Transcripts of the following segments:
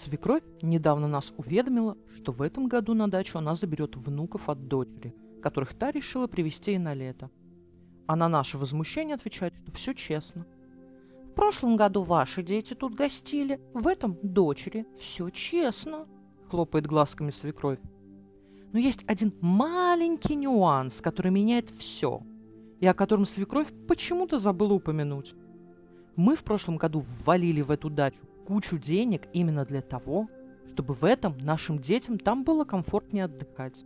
Свекровь недавно нас уведомила, что в этом году на дачу она заберет внуков от дочери, которых та решила привезти и на лето. А на наше возмущение отвечает, что все честно. В прошлом году ваши дети тут гостили, в этом дочери. Все честно, хлопает глазками свекровь. Но есть один маленький нюанс, который меняет все, и о котором свекровь почему-то забыла упомянуть. Мы в прошлом году ввалили в эту дачу кучу денег именно для того, чтобы в этом нашим детям там было комфортнее отдыхать.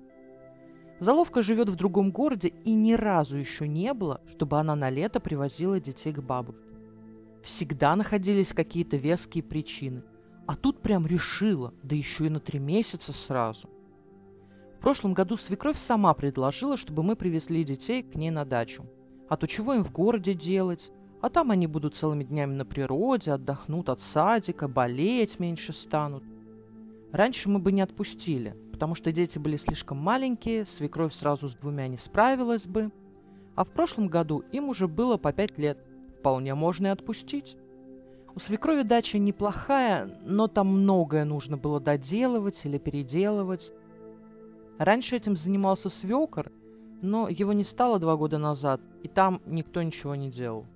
Заловка живет в другом городе, и ни разу еще не было, чтобы она на лето привозила детей к бабушке. Всегда находились какие-то веские причины, а тут прям решила, да еще и на три месяца сразу. В прошлом году свекровь сама предложила, чтобы мы привезли детей к ней на дачу. А то чего им в городе делать? А там они будут целыми днями на природе, отдохнут от садика, болеть меньше станут. Раньше мы бы не отпустили, потому что дети были слишком маленькие, свекровь сразу с двумя не справилась бы. А в прошлом году им уже было по пять лет. Вполне можно и отпустить. У свекрови дача неплохая, но там многое нужно было доделывать или переделывать. Раньше этим занимался свекор, но его не стало два года назад, и там никто ничего не делал.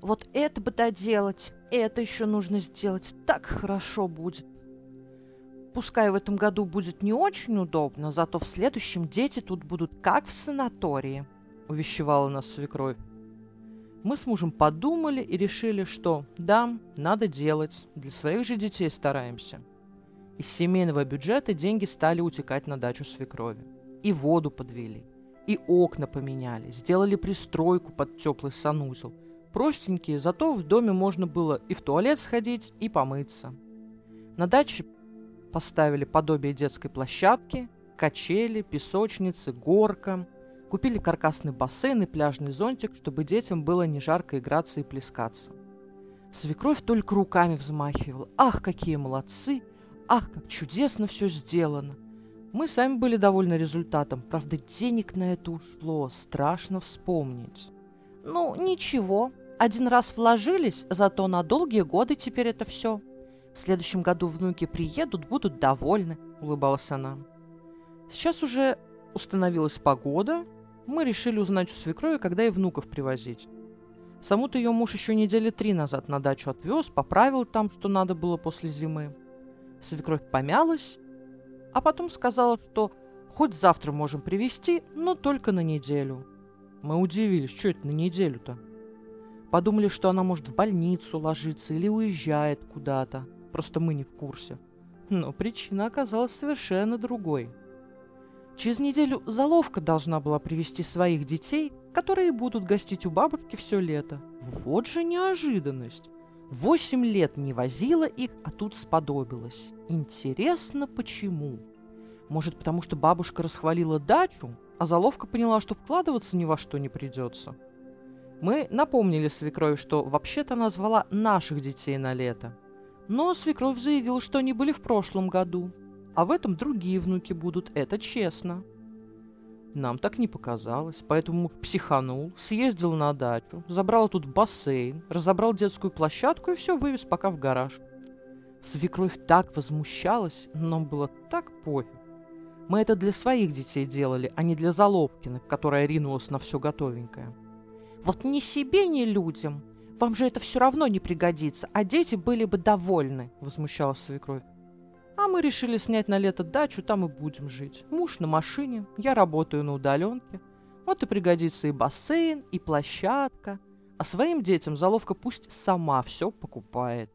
Вот это бы доделать, это еще нужно сделать, так хорошо будет. Пускай в этом году будет не очень удобно, зато в следующем дети тут будут как в санатории, увещевала нас свекровь. Мы с мужем подумали и решили, что да, надо делать, для своих же детей стараемся. Из семейного бюджета деньги стали утекать на дачу свекрови. И воду подвели, и окна поменяли, сделали пристройку под теплый санузел – Простенькие, зато в доме можно было и в туалет сходить, и помыться. На даче поставили подобие детской площадки, качели, песочницы, горка. Купили каркасный бассейн и пляжный зонтик, чтобы детям было не жарко играться и плескаться. Свекровь только руками взмахивала. Ах, какие молодцы! Ах, как чудесно все сделано! Мы сами были довольны результатом. Правда, денег на это ушло. Страшно вспомнить. Ну, ничего, один раз вложились, зато на долгие годы теперь это все. В следующем году внуки приедут, будут довольны, улыбалась она. Сейчас уже установилась погода. Мы решили узнать у свекрови, когда и внуков привозить. Саму-то ее муж еще недели три назад на дачу отвез, поправил там, что надо было после зимы. Свекровь помялась, а потом сказала, что хоть завтра можем привезти, но только на неделю. Мы удивились, что это на неделю-то? Подумали, что она может в больницу ложиться или уезжает куда-то. Просто мы не в курсе. Но причина оказалась совершенно другой. Через неделю заловка должна была привести своих детей, которые будут гостить у бабушки все лето. Вот же неожиданность. Восемь лет не возила их, а тут сподобилась. Интересно, почему? Может, потому что бабушка расхвалила дачу, а заловка поняла, что вкладываться ни во что не придется? Мы напомнили свекрови, что вообще-то назвала наших детей на лето. Но свекровь заявила, что они были в прошлом году, а в этом другие внуки будут, это честно. Нам так не показалось, поэтому муж психанул, съездил на дачу, забрал тут бассейн, разобрал детскую площадку и все вывез пока в гараж. Свекровь так возмущалась, но было так пофиг. Мы это для своих детей делали, а не для Залобкиных, которая ринулась на все готовенькое. Вот ни себе, ни людям. Вам же это все равно не пригодится, а дети были бы довольны, возмущалась свекровь. А мы решили снять на лето дачу, там и будем жить. Муж на машине, я работаю на удаленке. Вот и пригодится и бассейн, и площадка. А своим детям заловка пусть сама все покупает.